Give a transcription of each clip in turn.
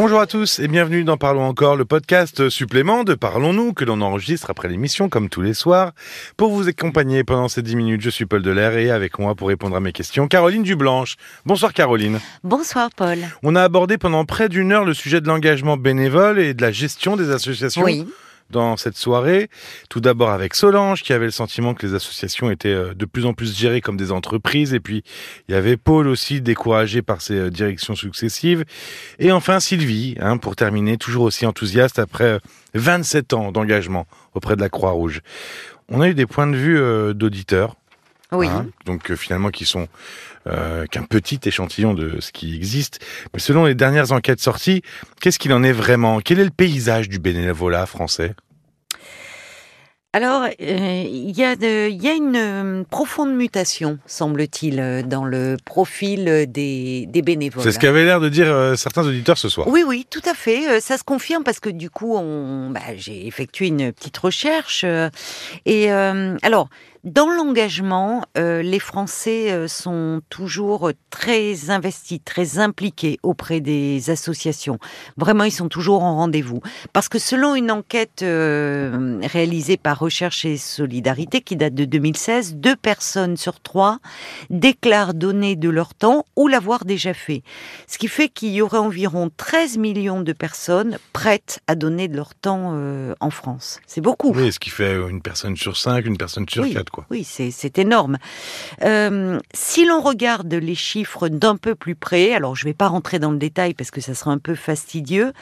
Bonjour à tous et bienvenue dans Parlons encore, le podcast supplément de Parlons-nous que l'on enregistre après l'émission comme tous les soirs. Pour vous accompagner pendant ces 10 minutes, je suis Paul Delair et avec moi pour répondre à mes questions, Caroline Dublanche. Bonsoir Caroline. Bonsoir Paul. On a abordé pendant près d'une heure le sujet de l'engagement bénévole et de la gestion des associations. Oui dans cette soirée. Tout d'abord avec Solange, qui avait le sentiment que les associations étaient euh, de plus en plus gérées comme des entreprises. Et puis, il y avait Paul aussi, découragé par ses euh, directions successives. Et enfin, Sylvie, hein, pour terminer, toujours aussi enthousiaste après 27 euh, ans d'engagement auprès de la Croix-Rouge. On a eu des points de vue d'auditeurs. Oui. Hein, donc finalement qui sont euh, qu'un petit échantillon de ce qui existe. Mais selon les dernières enquêtes sorties, qu'est-ce qu'il en est vraiment? Quel est le paysage du bénévolat français? Alors, euh, il y, a y a une euh, profonde mutation, semble-t-il, euh, dans le profil des, des bénévoles. C'est ce qu'avaient l'air de dire certains auditeurs ce soir. Oui, oui, tout à fait. ça se confirme parce que du coup, on, bah, j'ai effectué une petite recherche. et alors, dans l'engagement, euh, les Français euh, sont toujours très investis, très impliqués auprès des associations. Vraiment, ils sont toujours en rendez-vous. Parce que selon une enquête euh, réalisée par Recherche et Solidarité, qui date de 2016, deux personnes sur trois déclarent donner de leur temps ou l'avoir déjà fait. Ce qui fait qu'il y aurait environ 13 millions de personnes prêtes à donner de leur temps en France. C'est beaucoup. Oui, ce qui fait une personne sur cinq, une personne sur quatre. Oui, c'est énorme. Euh, si l'on regarde les chiffres d'un peu plus près, alors je ne vais pas rentrer dans le détail parce que ça sera un peu fastidieux,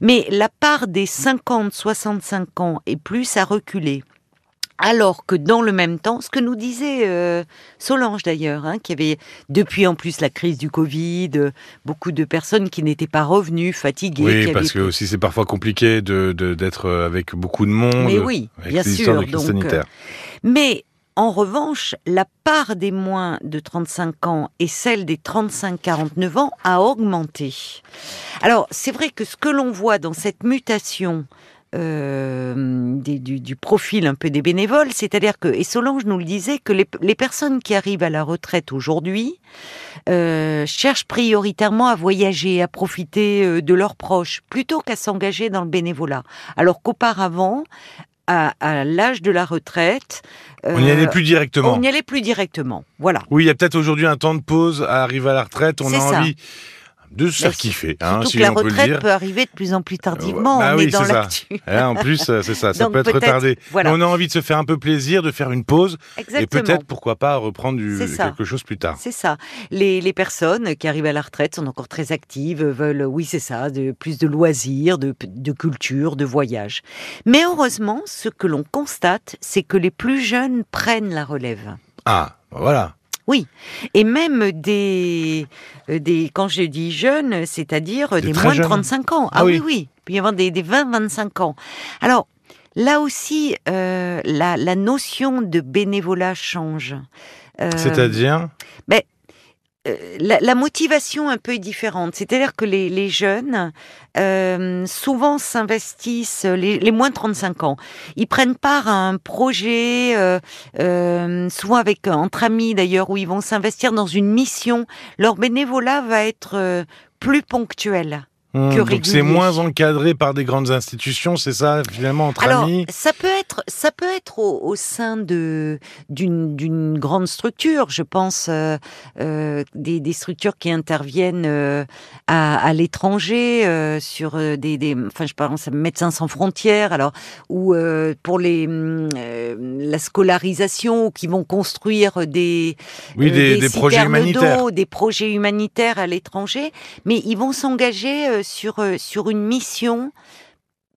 mais la part des 50-65 ans et plus a reculé. Alors que dans le même temps, ce que nous disait euh, Solange d'ailleurs, hein, qui avait depuis en plus la crise du Covid, euh, beaucoup de personnes qui n'étaient pas revenues, fatiguées. Oui, parce que aussi c'est parfois compliqué de d'être avec beaucoup de monde. Mais oui, bien sûr. De mais en revanche, la part des moins de 35 ans et celle des 35-49 ans a augmenté. Alors, c'est vrai que ce que l'on voit dans cette mutation euh, du, profil un peu des bénévoles, c'est-à-dire que, et Solange nous le disait, que les, personnes qui arrivent à la retraite aujourd'hui euh, cherchent prioritairement à voyager, à profiter euh, de leurs proches, plutôt qu'à s'engager dans le bénévolat. Alors qu'auparavant, à, l'âge de la retraite. on n'y allait plus directement. On n'y allait plus directement. Voilà. Oui, il y a peut-être aujourd'hui un temps de pause à arriver à la retraite. On a envie de se faire kiffer. Hein, si que la retraite peut, arriver de plus en plus tardivement. Bah on oui, est dans l'actu. Hein, en plus, euh, c'est ça. Ça peut être retardé. On a envie de se faire un peu plaisir, de faire une pause. Et peut-être, pourquoi pas, reprendre du, quelque chose plus tard. C'est ça. Les, les, personnes qui arrivent à la retraite sont encore très actives, veulent, oui, c'est ça, de, plus de loisirs, de, de culture, de voyage. Mais heureusement, ce que l'on constate, c'est que les plus jeunes prennent la relève. Ah, voilà. Oui, et même des, euh, des quand je dis jeunes, c'est-à-dire des, moins de 35 ans. Ah, oui, oui, il peut y avoir des, des 20-25 ans. Alors, là aussi, euh, la, la, notion de bénévolat change. Euh, c'est-à-dire? ben, euh, la, motivation un peu est différente. C'est-à-dire que les, jeunes euh, souvent s'investissent, les, moins de 35 ans, ils prennent part à un projet, euh, souvent avec entre amis d'ailleurs, où ils vont s'investir dans une mission. Leur bénévolat va être plus ponctuel. Mmh, donc c'est moins encadré par des grandes institutions, c'est ça finalement entre Alors, amis. Ça peut être, ça peut être au, sein de d'une d'une grande structure. Je pense euh, euh, des, des structures qui interviennent euh, à, à l'étranger euh, sur euh, des, des, enfin je pense Médecins sans frontières. Alors ou pour les la scolarisation, qui vont construire des oui des, des, projets humanitaires, des projets humanitaires à l'étranger, mais ils vont s'engager sur, euh, sur une mission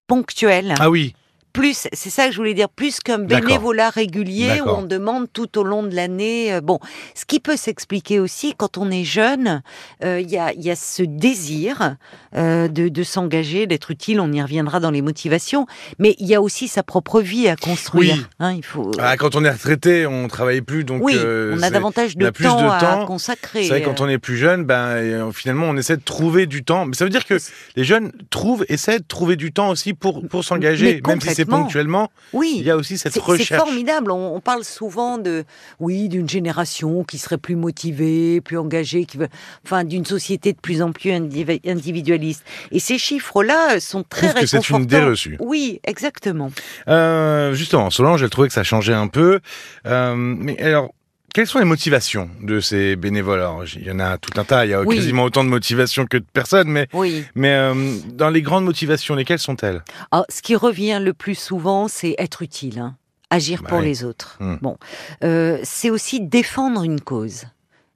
ponctuelle. Ah oui plus, c'est ça que je voulais dire, plus qu'un bénévolat régulier où on demande tout au long de l'année. Euh, bon, ce qui peut s'expliquer aussi quand on est jeune, euh, il y, a, y, a, ce désir euh, de, de s'engager, d'être utile. On y reviendra dans les motivations, mais il y a aussi sa propre vie à construire. Oui. Hein, il faut. Ah, quand on est retraité, on travaille plus, donc oui, on a davantage de, temps, à consacrer. C'est vrai, quand on est plus jeune, ben finalement, on essaie de trouver du temps. Mais ça veut dire que les jeunes trouvent, essaient de trouver du temps aussi pour pour s'engager, même si c'est. Ponctuellement, Oui. il y a aussi cette C'est c'est recherche. formidable. On, on parle souvent de, oui, d'une génération qui serait plus motivée, plus engagée, qui veut, enfin, d'une société de plus en plus indivi- individualiste. Et ces chiffres-là sont très trouve que c'est une réconfortants. idée reçue. Oui, exactement. Euh, justement, Solange, elle trouvait que ça changeait un peu. Euh, mais alors, quelles sont les motivations de ces bénévoles? Alors, Il y en a tout un tas, il y a Oui. quasiment autant de motivations que de personnes, mais, Oui. mais euh, dans les grandes motivations, lesquelles sont-elles? Ah, ce qui revient le plus souvent, c'est être utile, hein. agir Bah pour oui. les autres. Hmm. Bon, Euh, c'est aussi défendre une cause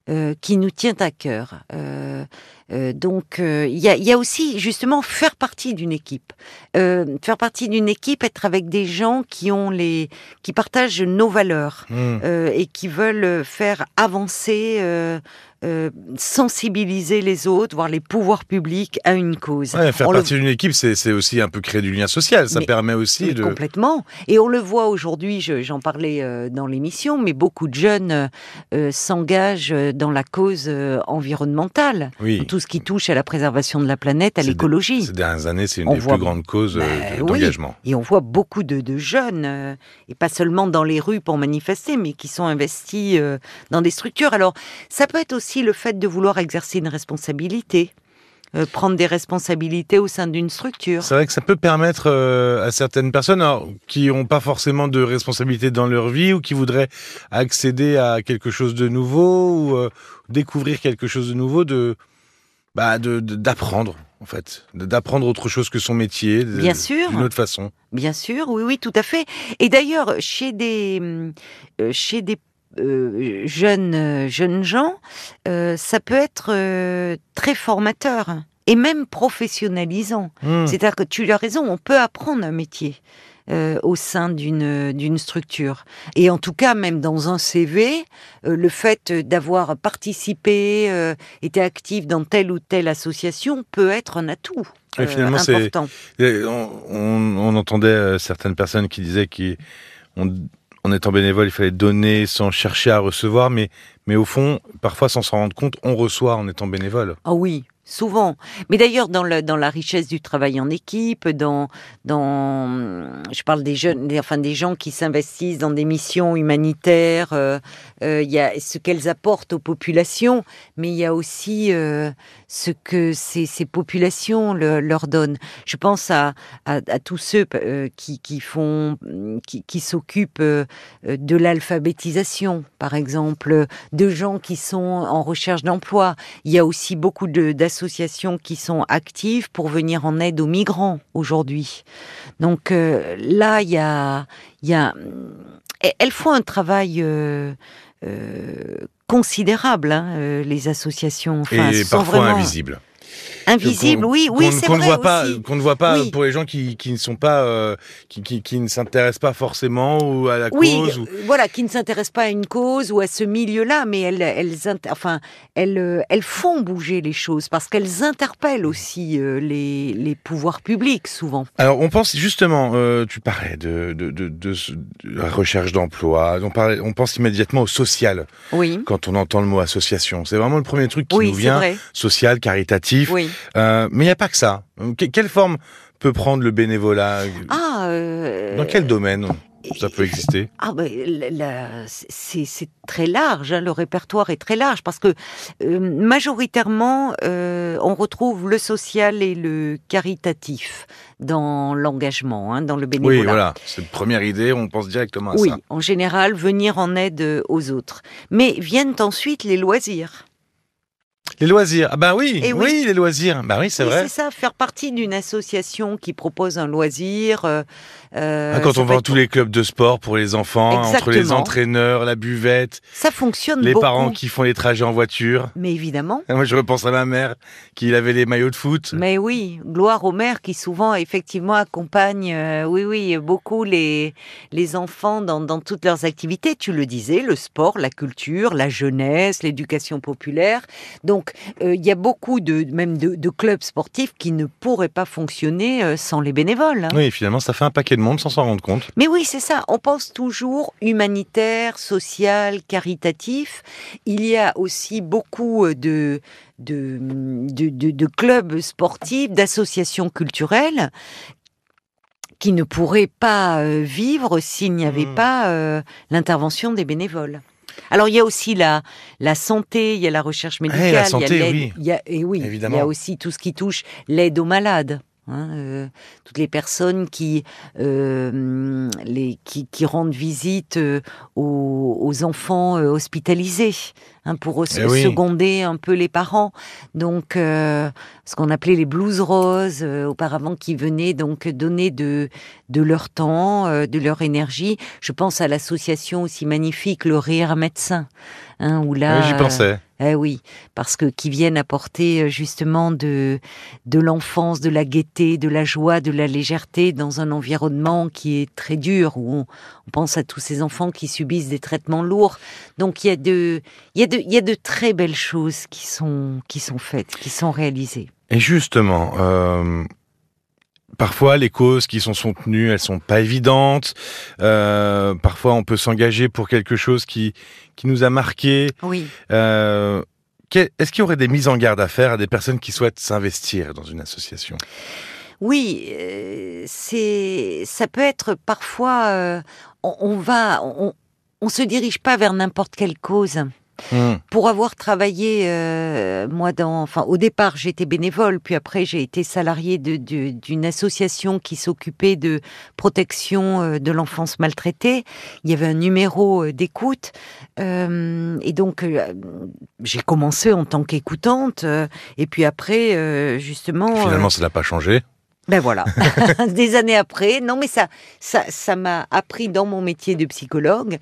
euh, qui nous tient à cœur. Euh, euh, donc, euh, il y, a, il y a aussi justement faire partie d'une équipe, Euh, faire partie d'une équipe, être avec des gens qui ont les, qui partagent nos valeurs Hmm. et qui veulent faire avancer. euh, sensibiliser les autres, voire les pouvoirs publics à une cause. Ouais, faire On le- partie d'une équipe, c'est aussi un peu créer du lien social. Ça Mais- permet aussi de. Complètement. Et on le voit aujourd'hui, je- j'en parlais euh, dans l'émission, mais beaucoup de jeunes euh, s'engagent dans la cause environnementale, Oui. tout ce qui touche à la préservation de la planète, à l'écologie. Ces dernières années, c'est une On des voit- plus grandes causes euh, Bah, de- oui. d'engagement. Et on voit beaucoup de, de jeunes, euh, et pas seulement dans les rues pour manifester, mais qui sont investis euh, dans des structures. Alors, ça peut être aussi le fait de vouloir exercer une responsabilité, euh, prendre des responsabilités au sein d'une structure. C'est vrai que ça peut permettre euh, à certaines personnes alors, qui n'ont pas forcément de responsabilité dans leur vie ou qui voudraient accéder à quelque chose de nouveau ou euh, découvrir quelque chose de nouveau, de bah, d'apprendre en fait, d'apprendre autre chose que son métier, Bien sûr. d'une autre façon. Bien sûr, oui, oui, tout à fait. Et d'ailleurs, chez des, euh, chez des euh, jeunes, jeunes gens, euh, ça peut être euh, très formateur et même professionnalisant. Hmm. C'est-à-dire que tu as raison, on peut apprendre un métier. Euh, au sein d'une d'une structure et en tout cas même dans un CV euh, le fait d'avoir participé euh, été actif dans telle ou telle association peut être un atout Et finalement, c'est- on, on- entendait certaines personnes qui disaient qu'en en étant bénévole, il fallait donner sans chercher à recevoir, mais, mais au fond, parfois sans s'en rendre compte, on reçoit en étant bénévole. Ah oui, souvent. Mais d'ailleurs, dans, dans la richesse du travail en équipe, dans, dans, je parle des jeunes, des- enfin des gens qui s'investissent dans des missions humanitaires. euh, euh, Il y a ce qu'elles apportent aux populations, mais il y a aussi euh, ce que ces, populations le- leur donnent. Je pense à, à, tous ceux qui, qui font, qui, qui s'occupent de l'alphabétisation, par exemple, de gens qui sont en recherche d'emploi. Il y a aussi beaucoup de- d'associations qui sont actives pour venir en aide aux migrants aujourd'hui. Donc euh, là, il y a, y a, elles font un travail euh, euh, considérable, hein, les associations. Enfin, et parfois vraiment invisibles. Qu'on- Oui, qu'on- oui, c'est qu'on vrai ne voit pas, qu'on ne voit pas pour les gens qui, qui ne sont pas, euh, qui, qui, qui ne s'intéressent pas forcément ou à la Oui, cause. ou- voilà, qui ne s'intéressent pas à une cause ou à ce milieu-là, mais elles, elles, enfin, elles, euh, elles font bouger les choses parce qu'elles interpellent aussi euh, les, les pouvoirs publics souvent. Alors, on pense justement, euh, tu parlais de, de, de, recherche d'emploi, on, parlait- on pense immédiatement au social Oui, quand on entend le mot association. C'est vraiment le premier truc qui oui, nous vient, vrai. social, caritatif. Oui. Euh, mais il n'y a pas que ça. Que- quelle forme peut prendre le bénévolat? Ah, euh, Dans quel domaine ça peut exister? Ah ben, c'est très large, hein, le répertoire est très large parce que euh, majoritairement euh, on retrouve le social et le caritatif dans l'engagement, hein, dans le bénévolat. Oui, voilà. C'est une première idée, on pense directement à Oui, ça. en général, venir en aide aux autres. Mais viennent ensuite les loisirs. Les loisirs. Ah bah oui, Eh oui. oui. les loisirs. Bah oui, c'est Oui, vrai. C'est ça, faire partie d'une association qui propose un loisir. euh, Ah, quand on être- tous les clubs de sport pour les enfants, entre les entraîneurs, la buvette, Ça fonctionne les beaucoup. parents qui font les trajets en voiture. Mais évidemment. Moi, je repense à ma mère qui avait les maillots de foot. Mais oui, gloire aux mères qui souvent effectivement accompagnent, euh, oui oui, beaucoup les les enfants dans, dans toutes leurs activités. Tu le disais, le sport, la culture, la jeunesse, l'éducation populaire. Donc euh, il y a beaucoup de même de, de clubs sportifs qui ne pourraient pas fonctionner euh, sans les bénévoles. hein. Oui, finalement, ça fait un paquet de monde sans s'en rendre compte. Mais oui, c'est ça. On pense toujours humanitaire, social, caritatif. Il y a aussi beaucoup euh, de, de, de, de- de clubs sportifs, d'associations culturelles qui ne pourrait pas euh, vivre s'il n'y avait Mm. pas euh, l'intervention des bénévoles. Alors il y a aussi la la santé, il y a la recherche médicale, Eh, la il y a santé, l'aide- oui. il y a et oui, il y a aussi tout ce qui touche l'aide aux malades. Hein, euh, toutes les personnes qui, euh, les, qui, qui rendent visite euh, aux, aux enfants hospitalisés hein, pour Eh oui. seconder un peu les parents. Donc, ce qu'on appelait les blues roses auparavant, qui venaient donc donner de, de leur temps, de leur énergie. Je pense à l'association aussi magnifique, le Rire Médecin, hein, où là, Oui, j'y pensais. eh oui, parce que qui viennent apporter euh, justement de de l'enfance, de la gaieté, de la joie, de la légèreté dans un environnement qui est très dur où on, on pense à tous ces enfants qui subissent des traitements lourds. Donc il y a de il y a de il y a de très belles choses qui sont qui sont faites, qui sont réalisées. Et justement, euh, parfois les causes qui sont soutenues, elles sont pas évidentes. Euh, parfois, on peut s'engager pour quelque chose qui qui nous a marqué. Oui. Euh, Est-ce qu'il y aurait des mises en garde à faire à des personnes qui souhaitent s'investir dans une association? Oui, euh, c'est ça peut être parfois on, on va on, on se dirige pas vers n'importe quelle cause. Hmm. Pour avoir travaillé, euh, moi, dans, enfin, au départ, j'étais bénévole, puis après, j'ai été salarié de- de- d'une association qui s'occupait de protection euh, de l'enfance maltraitée. Il y avait un numéro euh, d'écoute, euh, et donc euh, j'ai commencé en tant qu'écoutante, et puis après, justement, Finalement, ça n'a pas changé. Ben voilà, des années après. Non, mais ça, ça, ça m'a appris dans mon métier de psychologue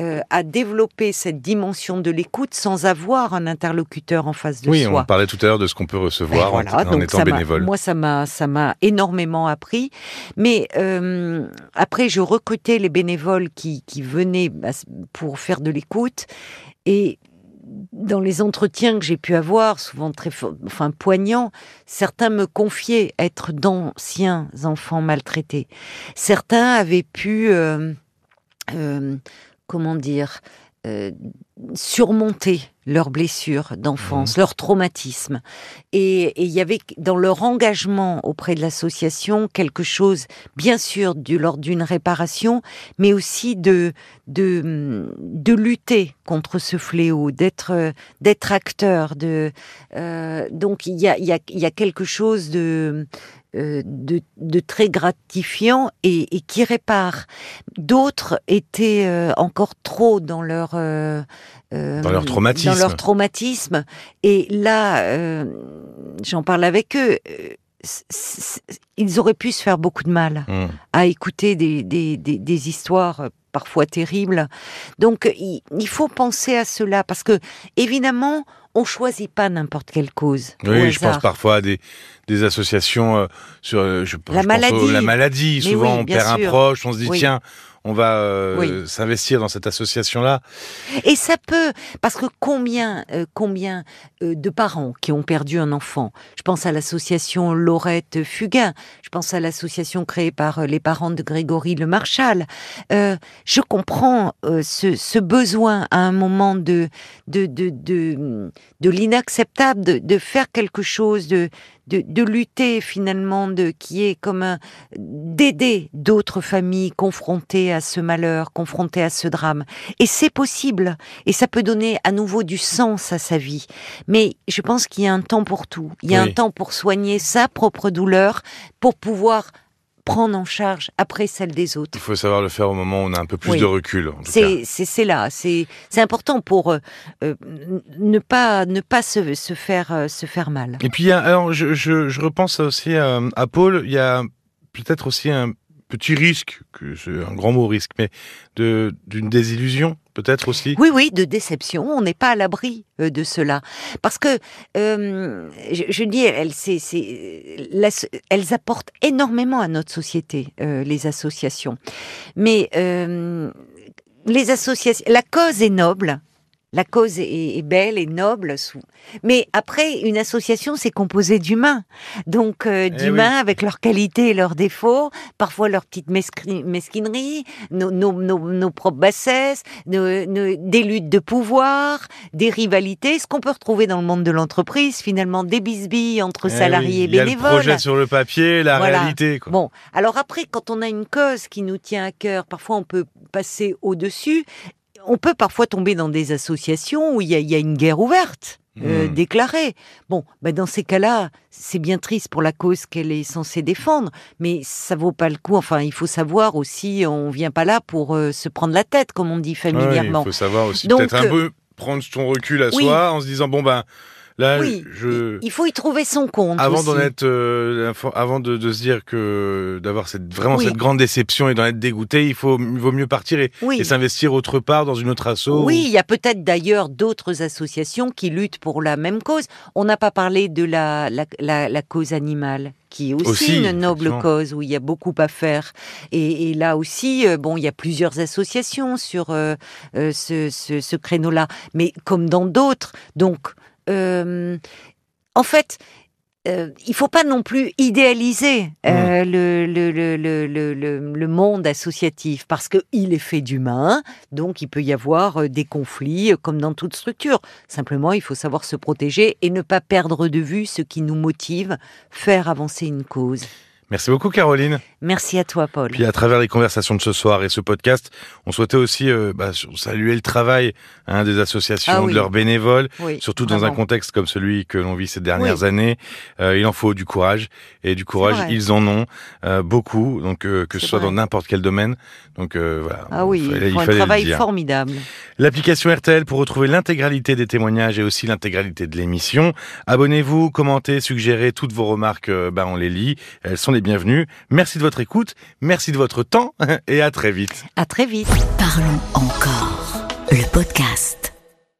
euh, à développer cette dimension de l'écoute sans avoir un interlocuteur en face de Oui, soi. on parlait tout à l'heure de ce qu'on peut Ben recevoir en- voilà, en, étant bénévole. Moi, ça m'a, ça m'a énormément appris. Mais euh, après, je recrutais les bénévoles qui, qui venaient bah, pour faire de l'écoute. Et dans les entretiens que j'ai pu avoir, souvent très, enfin poignants, certains me confiaient être d'anciens enfants maltraités. Certains avaient pu, euh, euh, comment dire, euh, surmonter leurs blessures d'enfance, leur traumatisme. Et et il y avait dans leur engagement auprès de l'association quelque chose, bien sûr, du, lors d'une réparation, mais aussi de, de, de lutter contre ce fléau, d'être, d'être acteur. De, euh, donc il y a, il y, a, y a quelque chose de, de, de très gratifiant et, et qui répare. D'autres étaient euh, encore trop dans leur euh, euh, Dans leur traumatisme. dans leur traumatisme. Et là, euh, j'en parle avec eux. euh, Ils auraient pu se faire beaucoup de mal Hmm. à écouter des, des, des, des histoires euh, parfois terribles. Donc, il, faut penser à cela parce que, évidemment, on choisit pas n'importe quelle cause. au Oui, je pense parfois à des, des associations euh, sur euh, je, La je pense maladie. la maladie. Souvent, oui, on perd un proche, on se dit Oui. tiens, on va euh, Oui. s'investir dans cette association-là. Et ça peut, parce que combien, euh, combien euh, de parents qui ont perdu un enfant? Je pense à l'association Laurette Fugain, je pense à l'association créée par les parents de Grégory Le Marchal. Euh, je comprends ce, ce besoin à un moment de de de de, de l'inacceptable, de, de faire quelque chose, de de, de lutter finalement, de qui est comme un d'aider d'autres familles confrontées à ce malheur, confrontées à ce drame. Et c'est possible. Et ça peut donner à nouveau du sens à sa vie. Mais je pense qu'il y a un temps pour tout. Il y a Oui. un temps pour soigner sa propre douleur, pour pouvoir prendre en charge après celle des autres. Il faut savoir le faire au moment où on a un peu plus Oui. de recul. C'est là, c'est important pour euh, euh, ne pas ne pas se, se faire euh, se faire mal. Et puis, alors, je, je, je repense aussi à, à Paul. Il y a peut-être aussi un petit risque, que c'est un grand mot risque, mais de d'une désillusion, peut-être aussi. Oui, oui, de déception. On n'est pas à l'abri euh, de cela. Parce que, euh, je, dis, elles, apportent énormément à notre société, euh, les associations. Mais les associations, la cause est noble. La cause est, est belle et noble. Mais après, une association, c'est composé d'humains. Donc, euh, d'humains avec leurs qualités et leurs défauts, parfois leurs petites mesquin- mesquineries, nos, nos, nos, nos propres bassesses, nos- nos- des luttes de pouvoir, des rivalités, ce qu'on peut retrouver dans le monde de l'entreprise, finalement, des bisbilles entre Eh salariés oui, et Il y a le bénévoles. projet sur le papier, la Voilà. réalité. Quoi. Bon, alors après, quand on a une cause qui nous tient à cœur, parfois on peut passer au-dessus. On peut parfois tomber dans des associations où il y a, il y a une guerre ouverte. euh, Hmm. déclarée. Bon, ben dans ces cas-là, c'est bien triste pour la cause qu'elle est censée défendre, mais ça vaut pas le coup. Enfin, il faut savoir aussi, on vient pas là pour euh, se prendre la tête, comme on dit Ouais, familièrement. il faut savoir aussi peut-être un euh, peu prendre son recul à oui. soi en se disant bon ben là oui, je il faut y trouver son compte. avant d'en être euh, avant de, de se dire que d'avoir cette vraiment Oui. cette grande déception et d'en être dégoûté il faut il vaut mieux partir et, Oui. et s'investir autre part dans une autre asso Oui, il y a peut-être d'ailleurs d'autres associations qui luttent pour la même cause. On n'a pas parlé de la, la, la, la cause animale, qui est aussi, Aussi, une noble cause où il y a beaucoup à faire. Et, et là aussi, euh, bon, il y a plusieurs associations sur euh, ce, ce, ce créneau-là, mais comme dans d'autres. Donc, en fait. Euh, il faut pas non plus idéaliser euh, le, le, le, le, le, le- le monde associatif parce que il est fait d'humains, donc il peut y avoir euh, des conflits euh, comme dans toute structure. Simplement, il faut savoir se protéger et ne pas perdre de vue ce qui nous motive, faire avancer une cause. Merci beaucoup Caroline Merci à toi, Paul. puis à travers les conversations de ce soir et ce podcast on souhaitait aussi euh, bah, saluer le travail hein, des associations Ah oui. de leurs bénévoles Oui, Surtout dans un contexte comme celui que l'on vit ces dernières Oui. années, euh, il en faut du courage et du courage, ils en ont euh, beaucoup, donc euh, que ce soit vrai. dans n'importe quel domaine. Donc euh, voilà. Ah oui, fallait- ils font un fallait le travail formidable. L'application RTL pour retrouver l'intégralité des témoignages et aussi l'intégralité de l'émission. Abonnez-vous, commentez, suggérez toutes vos remarques, bah, on les lit, elles sont les bienvenues. Merci de votre écoute, merci de votre temps et à très vite. À très vite. Parlons encore. Le podcast.